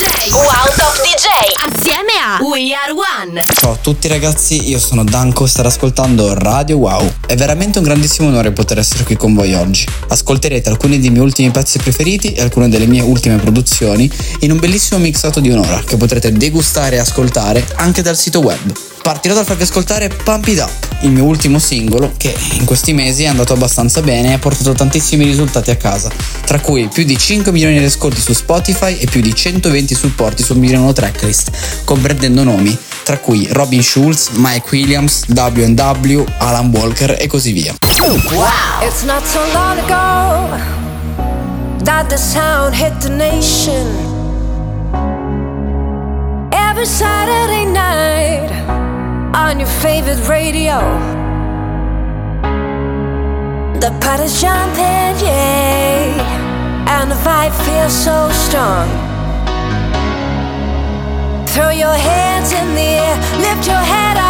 DJ. Wow Top DJ. Assieme a We Are One. Ciao a tutti ragazzi, io sono Danko e state ascoltando Radio Wow. È veramente un grandissimo onore poter essere qui con voi oggi. Ascolterete alcuni dei miei ultimi pezzi preferiti e alcune delle mie ultime produzioni in un bellissimo mixato di un'ora che potrete degustare e ascoltare anche dal sito web. Partirò dal farvi ascoltare Pump It Up, il mio ultimo singolo che in questi mesi è andato abbastanza bene e ha portato tantissimi risultati a casa, tra cui più di 5 milioni di ascolti su Spotify e più di 120 supporti sul Milano Tracklist, comprendendo nomi, tra cui Robin Schulz, Mike Williams, W&W, Alan Walker e così via. Wow! It's not so long ago that the sound hit the nation. Every Saturday night on your favorite radio. The party's jumping, yeah, and the vibe feels so strong. Throw your hands in the air, lift your head up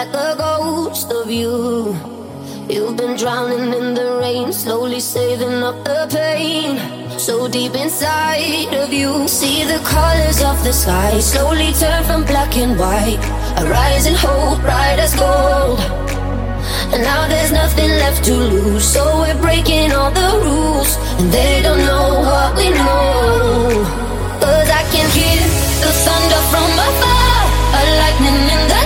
like a ghost of you. You've been drowning in the rain, slowly saving up the pain. So deep inside of you, see the colors of the sky slowly turn from black and white. A rising hope, bright as gold. And now there's nothing left to lose, so we're breaking all the rules. And they don't know what we know. Cause I can hear the thunder from afar, a lightning in the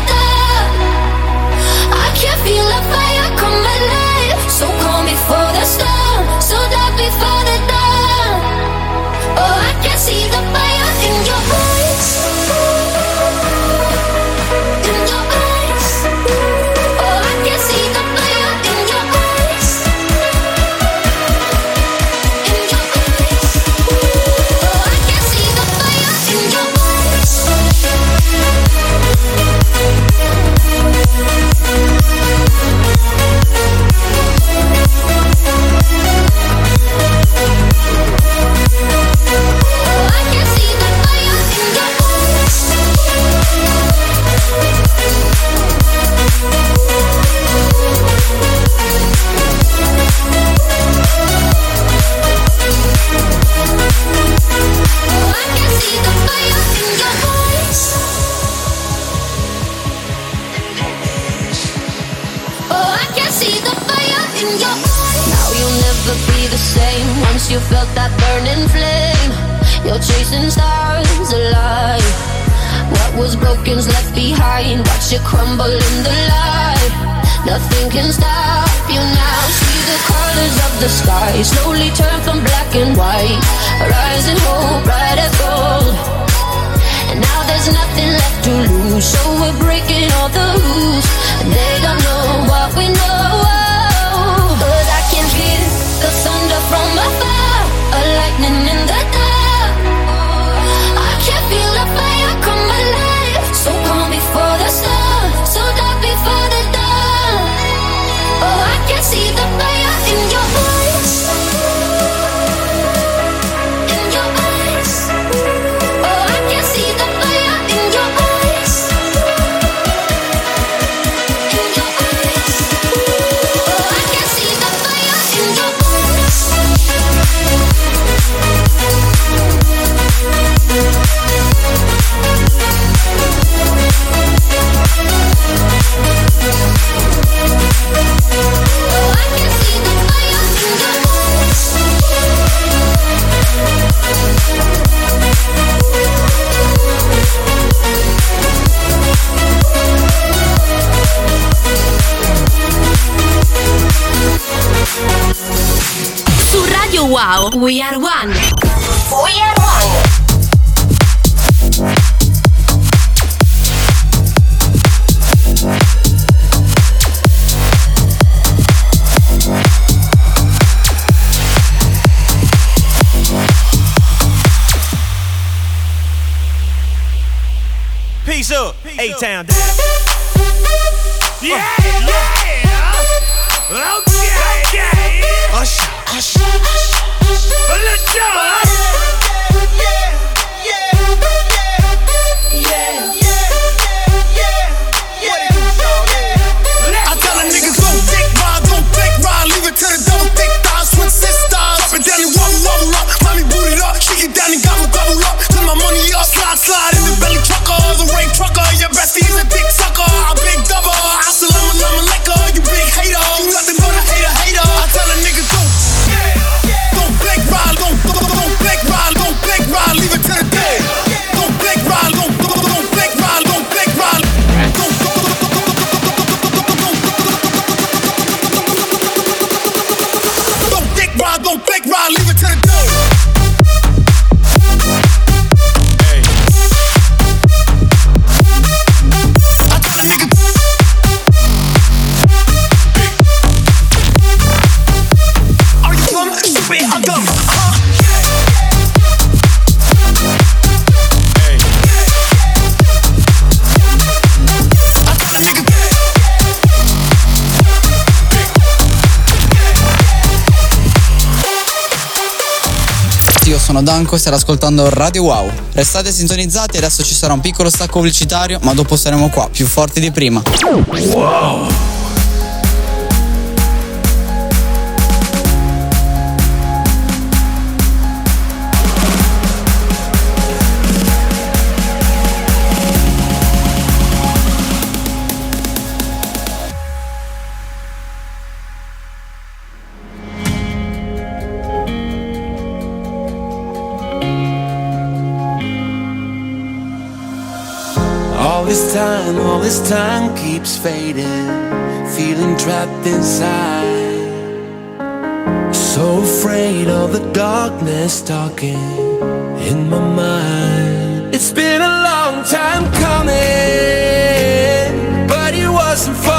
broken's left behind. Watch it crumble in the light. Nothing can stop you now. See the colors of the sky slowly turn from black and white. Rising hope, bright as gold. And now there's nothing left to lose, so we're breaking all the rules. They don't know what we know. A-Town. ragazzi, io sono Danco e state ascoltando Radio Wow. Restate sintonizzati, adesso ci sarà un piccolo stacco pubblicitario, ma dopo saremo qua, più forti di prima. Wow! fading, feeling trapped inside. So afraid of the darkness talking in my mind. It's been a long time coming, but it wasn't for.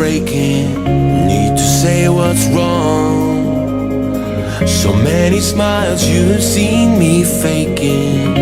breaking. Need to say what's wrong. So many smiles you've seen me faking.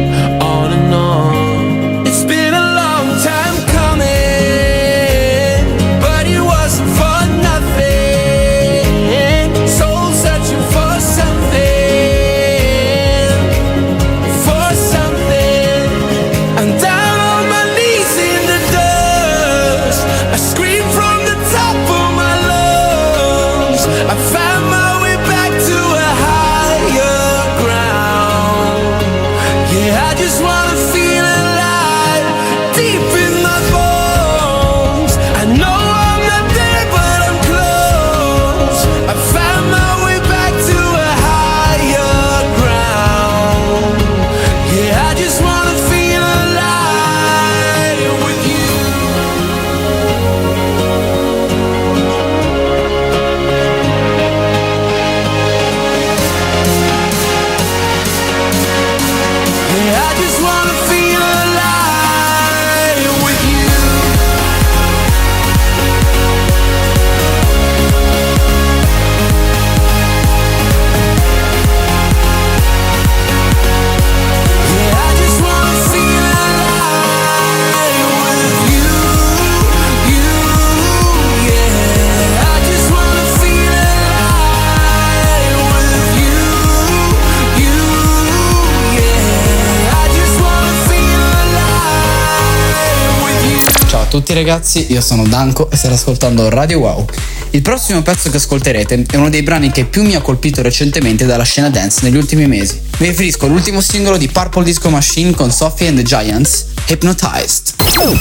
ragazzi, io sono Danko e state ascoltando Radio Wow. Il prossimo pezzo che ascolterete è uno dei brani che più mi ha colpito recentemente dalla scena dance negli ultimi mesi. Mi riferisco all'ultimo singolo di Purple Disco Machine con Sophie and the Giants, Hypnotized.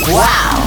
Wow!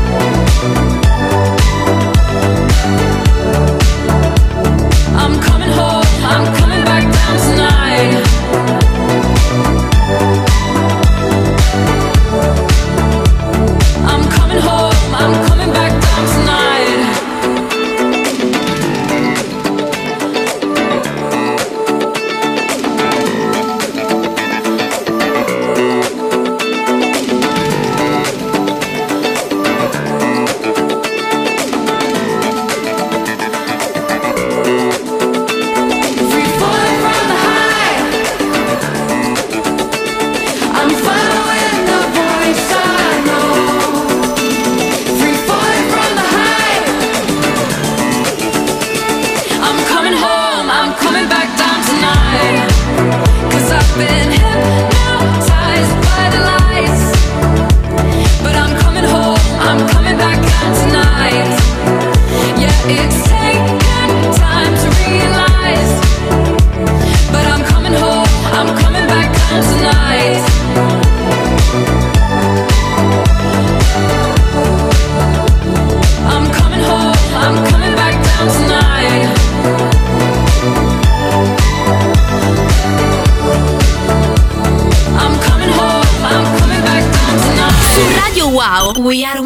We are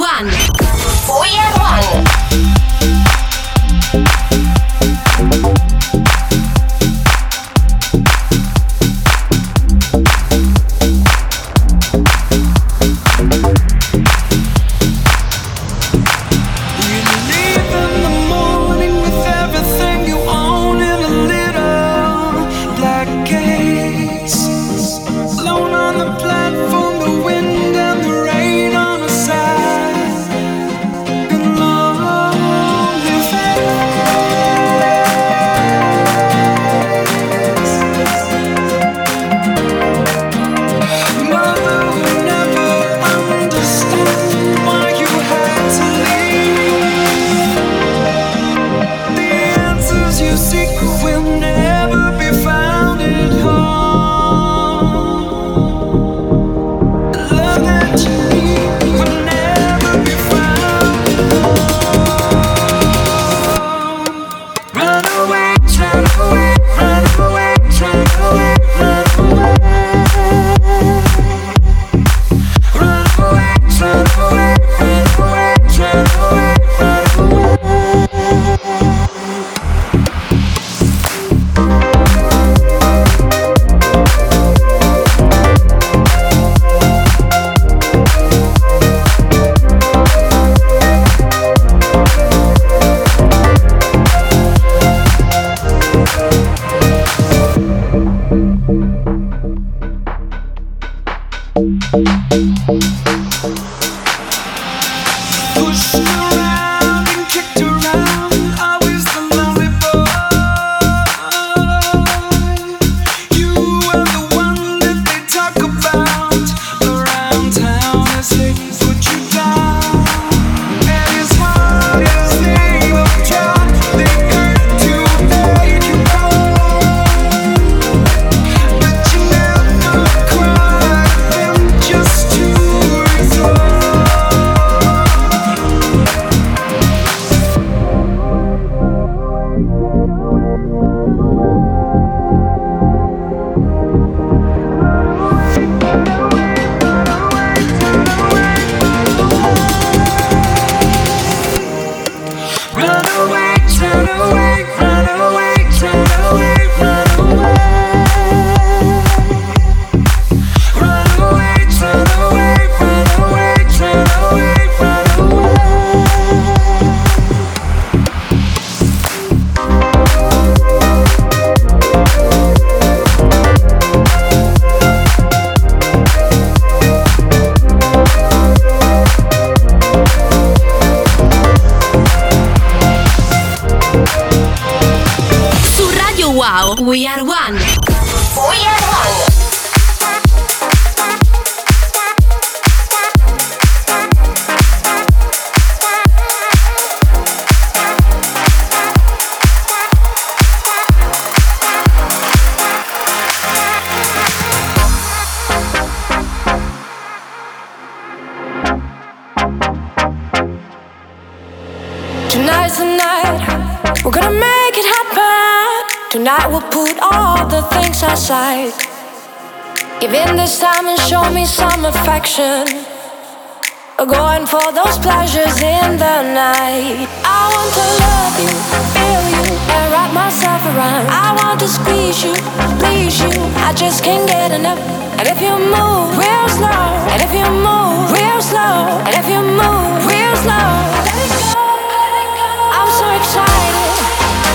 all those pleasures in the night. I want to love you, feel you, and wrap myself around. I want to squeeze you, please you. I just can't get enough. And if you move real slow, and if you move real slow, and if you move real slow, let it go. I'm so excited,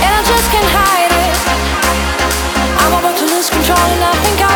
and I just can't hide it. I'm about to lose control, and I think I.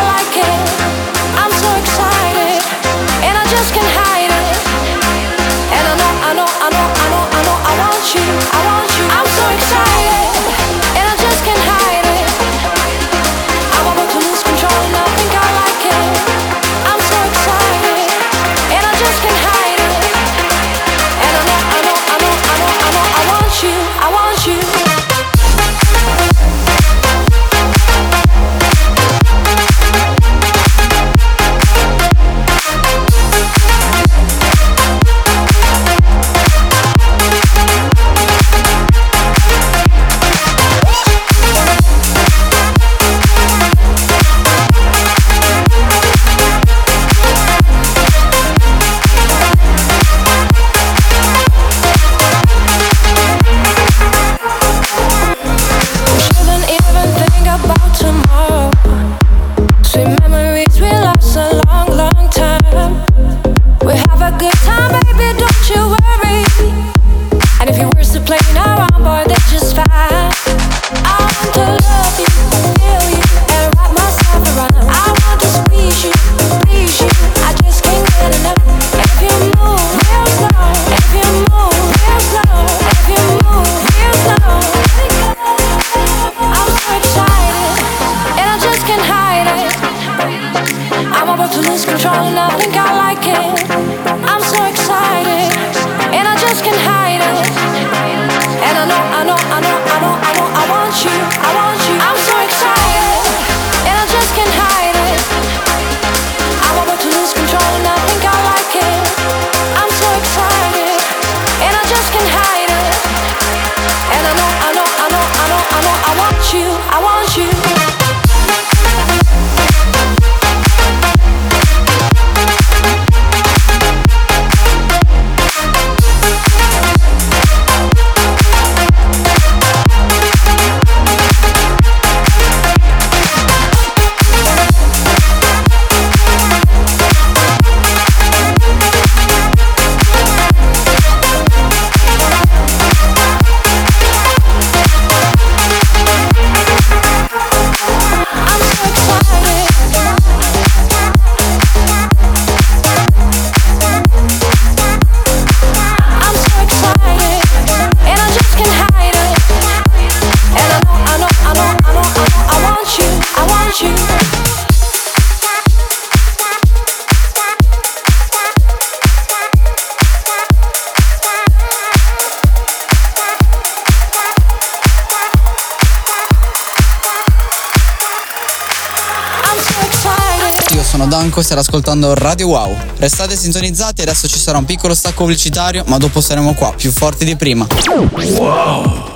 Franco, state ascoltando Radio Wow. Restate sintonizzati, adesso ci sarà un piccolo stacco pubblicitario, ma dopo saremo qua, più forti di prima. Wow!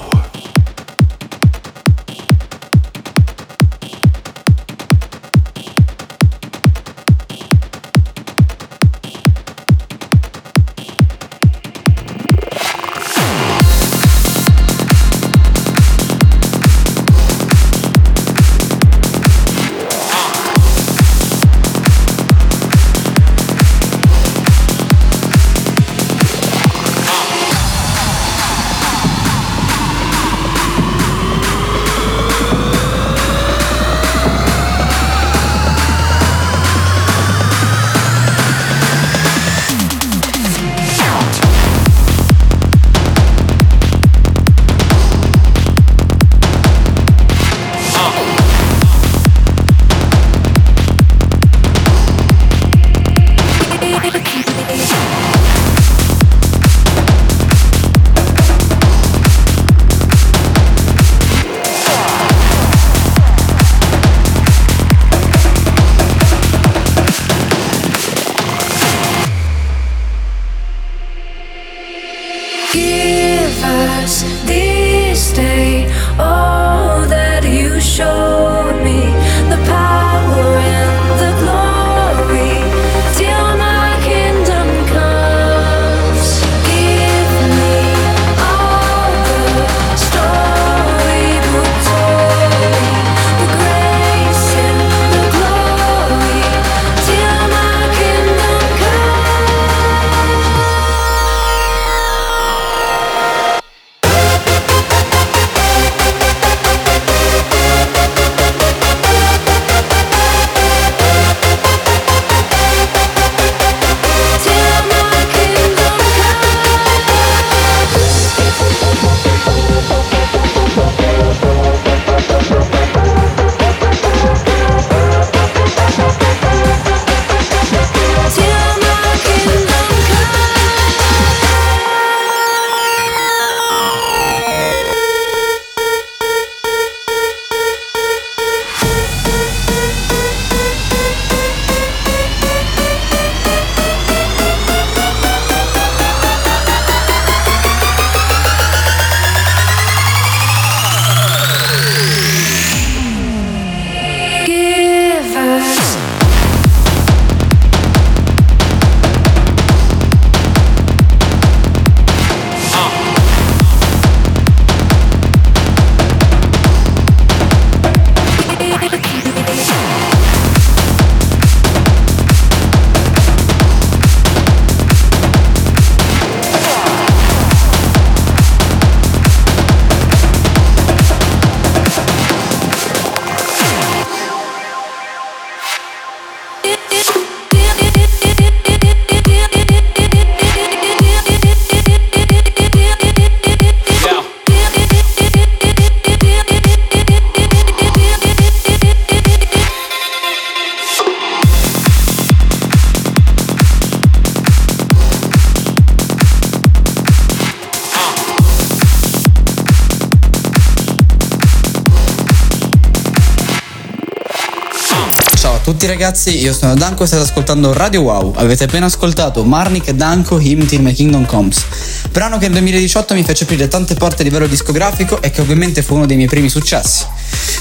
Tutti ragazzi, io sono Danko e state ascoltando Radio Wow. Avete appena ascoltato Marnik e Danko Him Till My Kingdom Comes. Brano che nel 2018 mi fece aprire tante porte a livello discografico e che ovviamente fu uno dei miei primi successi.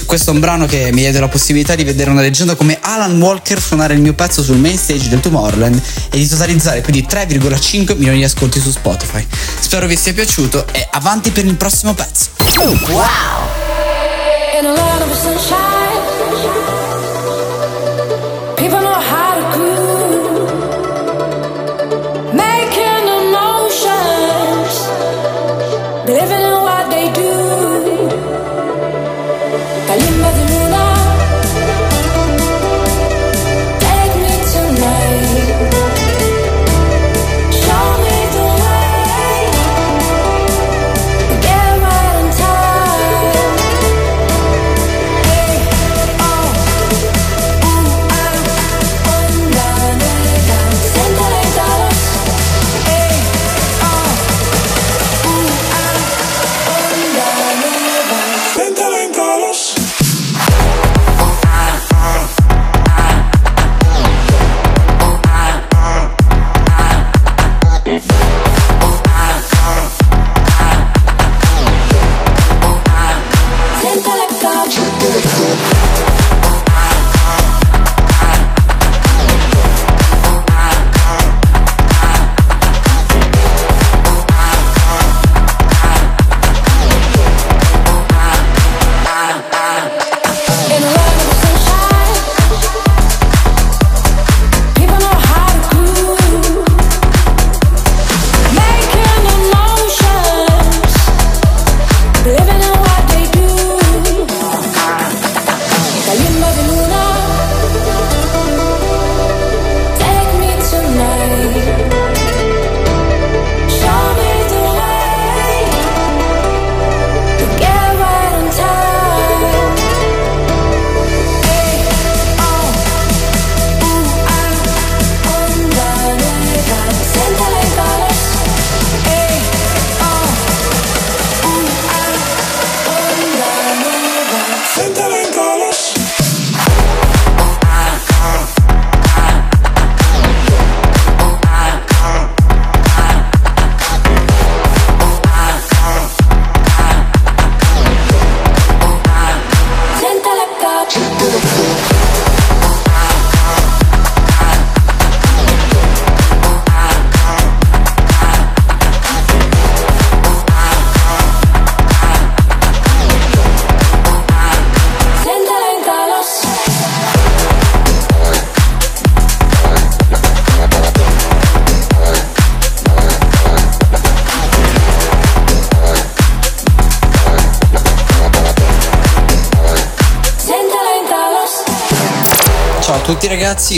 Questo è un brano che mi diede la possibilità di vedere una leggenda come Alan Walker suonare il mio pezzo sul main stage del Tomorrowland e di totalizzare più di 3,5 milioni di ascolti su Spotify. Spero vi sia piaciuto e avanti per il prossimo pezzo. In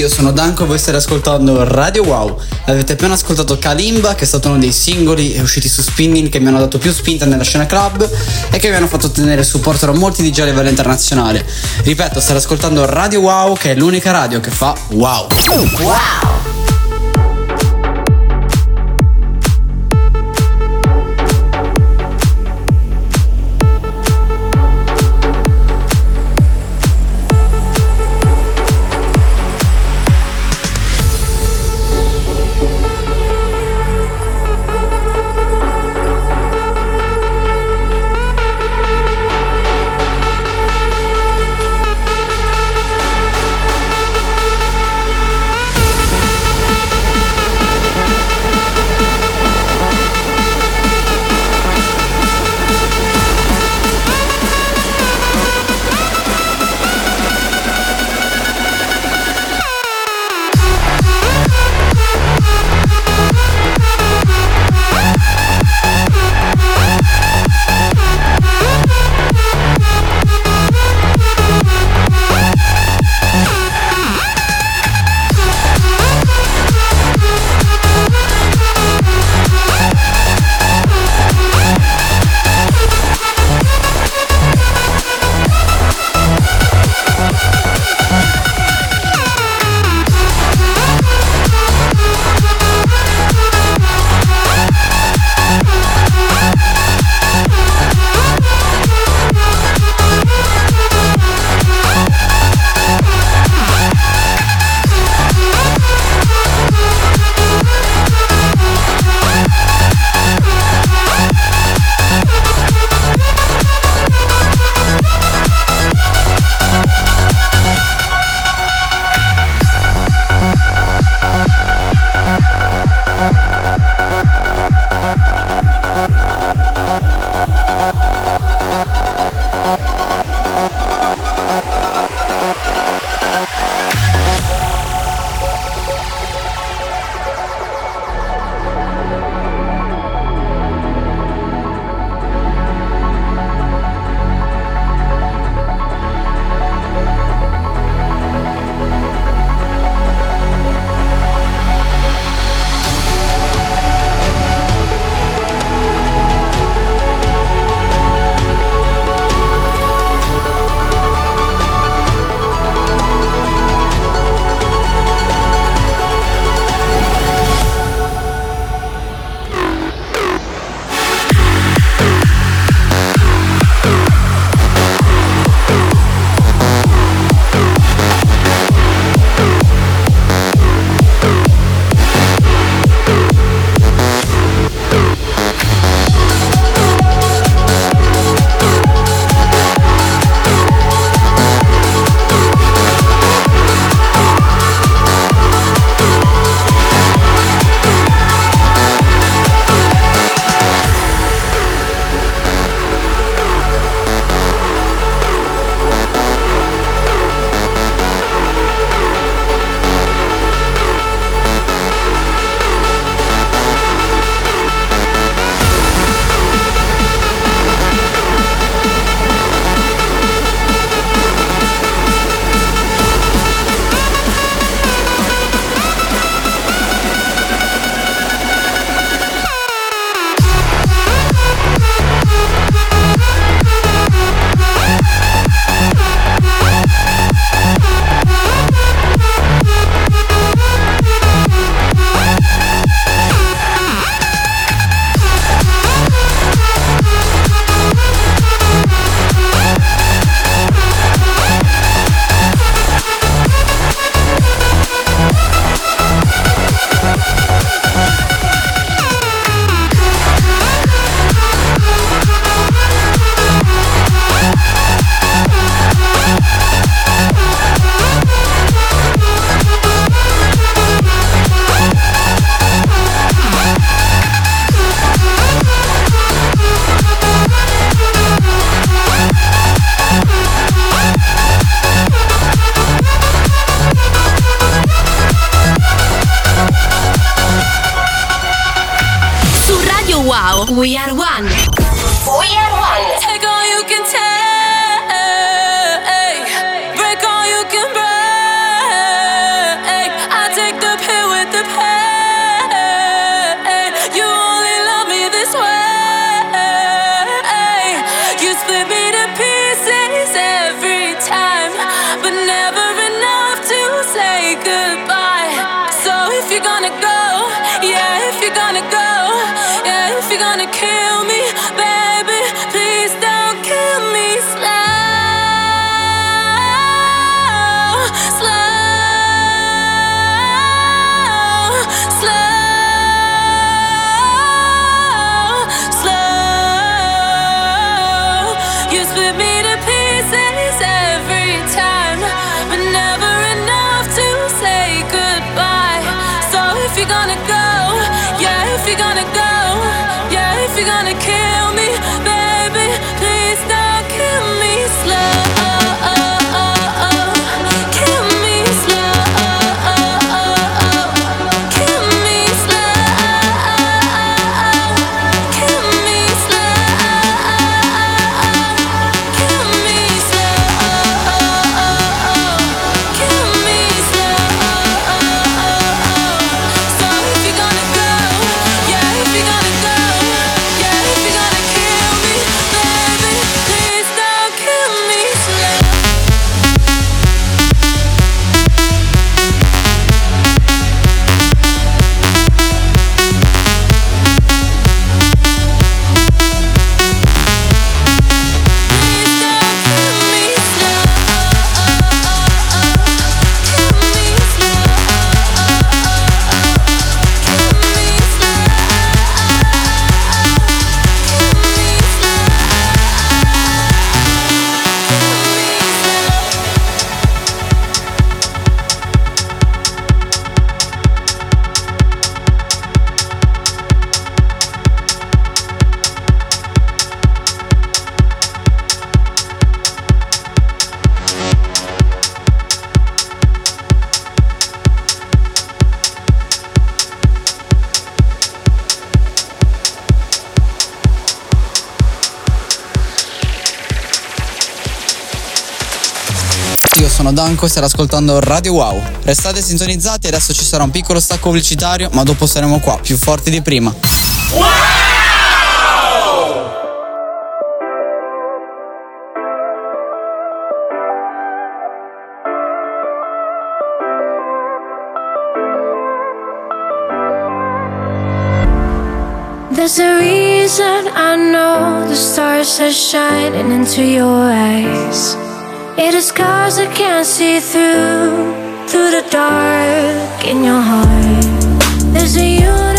io sono Danko voi state ascoltando Radio Wow. Avete appena ascoltato Kalimba, che è stato uno dei singoli usciti su Spinning che mi hanno dato più spinta nella scena club e che mi hanno fatto ottenere supporto da molti DJ a livello internazionale. Ripeto, state ascoltando Radio Wow, che è l'unica radio che fa wow. Siéntala Thank gonna go? sono Danko e state ascoltando Radio Wow. Restate sintonizzati, adesso ci sarà un piccolo stacco pubblicitario, ma dopo saremo qua, più forti di prima. Wow! There's a reason I know the stars are shining into your eyes. It's scars I can't see through, through the dark in your heart. There's a you.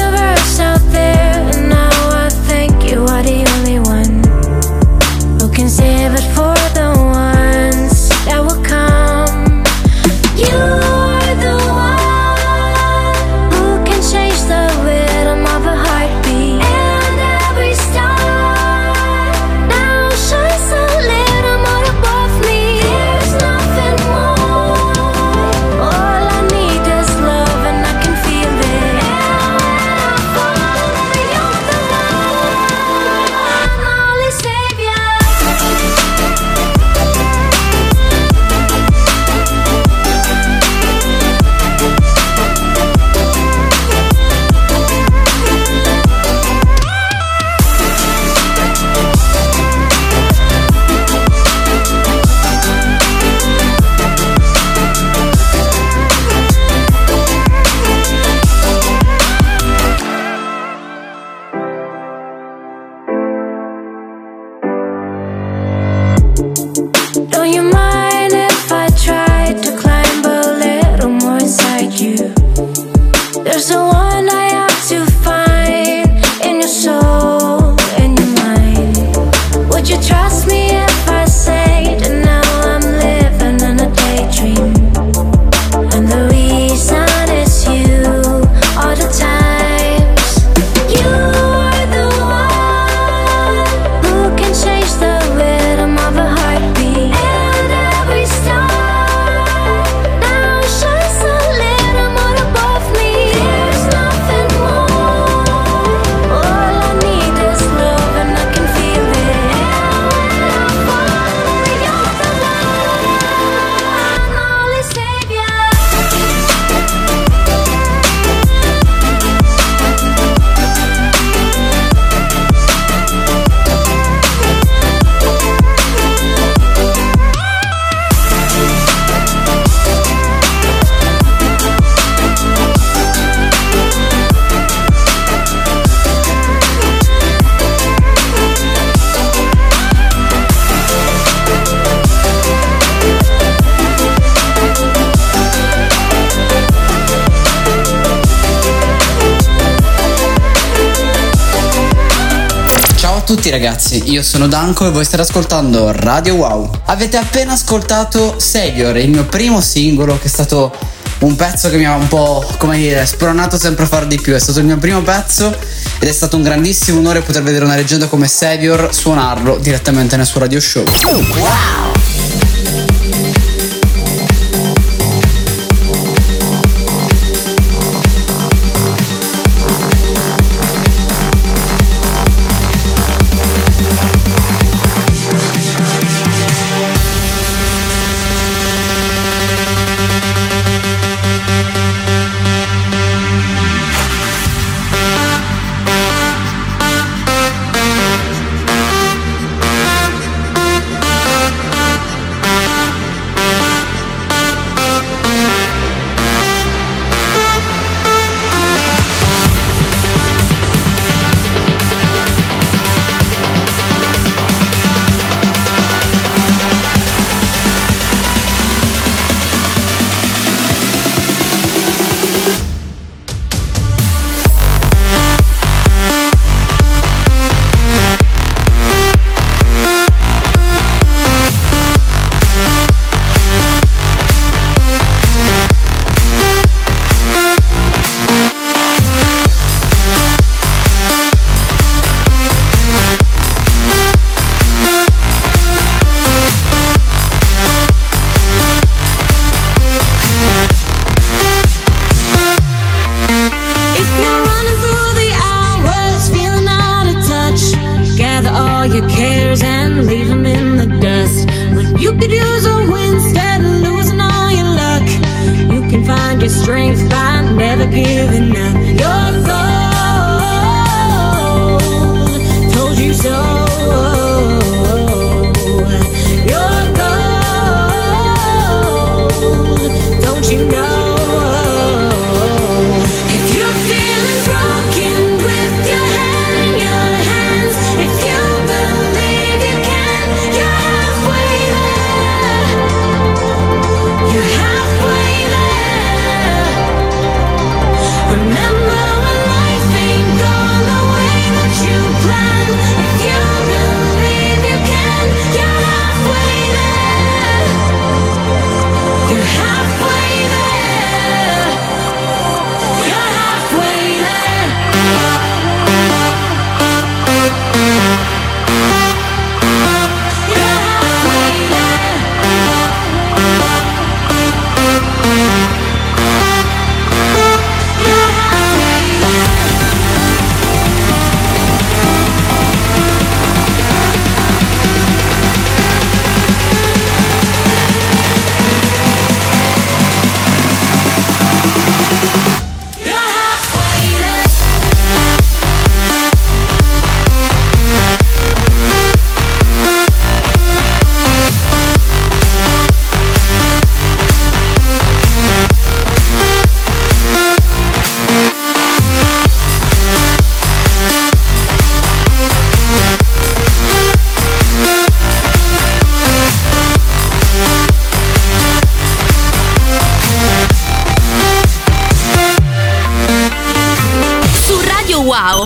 Ragazzi, io sono Danko e voi state ascoltando Radio Wow. Avete appena ascoltato Savior, il mio primo singolo che è stato un pezzo che mi ha un po', come dire, spronato sempre a fare di più. È stato il mio primo pezzo ed è stato un grandissimo onore poter vedere una leggenda come Savior suonarlo direttamente nel suo radio show. Wow!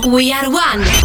We Are One.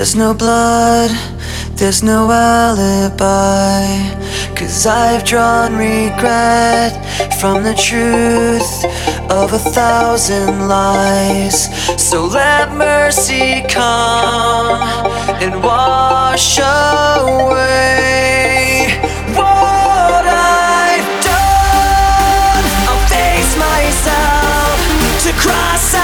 There's no blood, there's no alibi. Cause I've drawn regret from the truth of a thousand lies. So let mercy come and wash away what I've done. I'll face myself to cross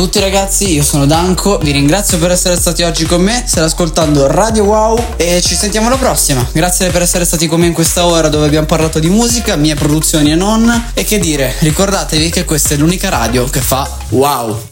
tutti ragazzi, io sono Danco, vi ringrazio per essere stati oggi con me, state ascoltando Radio Wow e ci sentiamo alla prossima. Grazie per essere stati con me in questa ora dove abbiamo parlato di musica, mie produzioni e non. E che dire, ricordatevi che questa è l'unica radio che fa wow.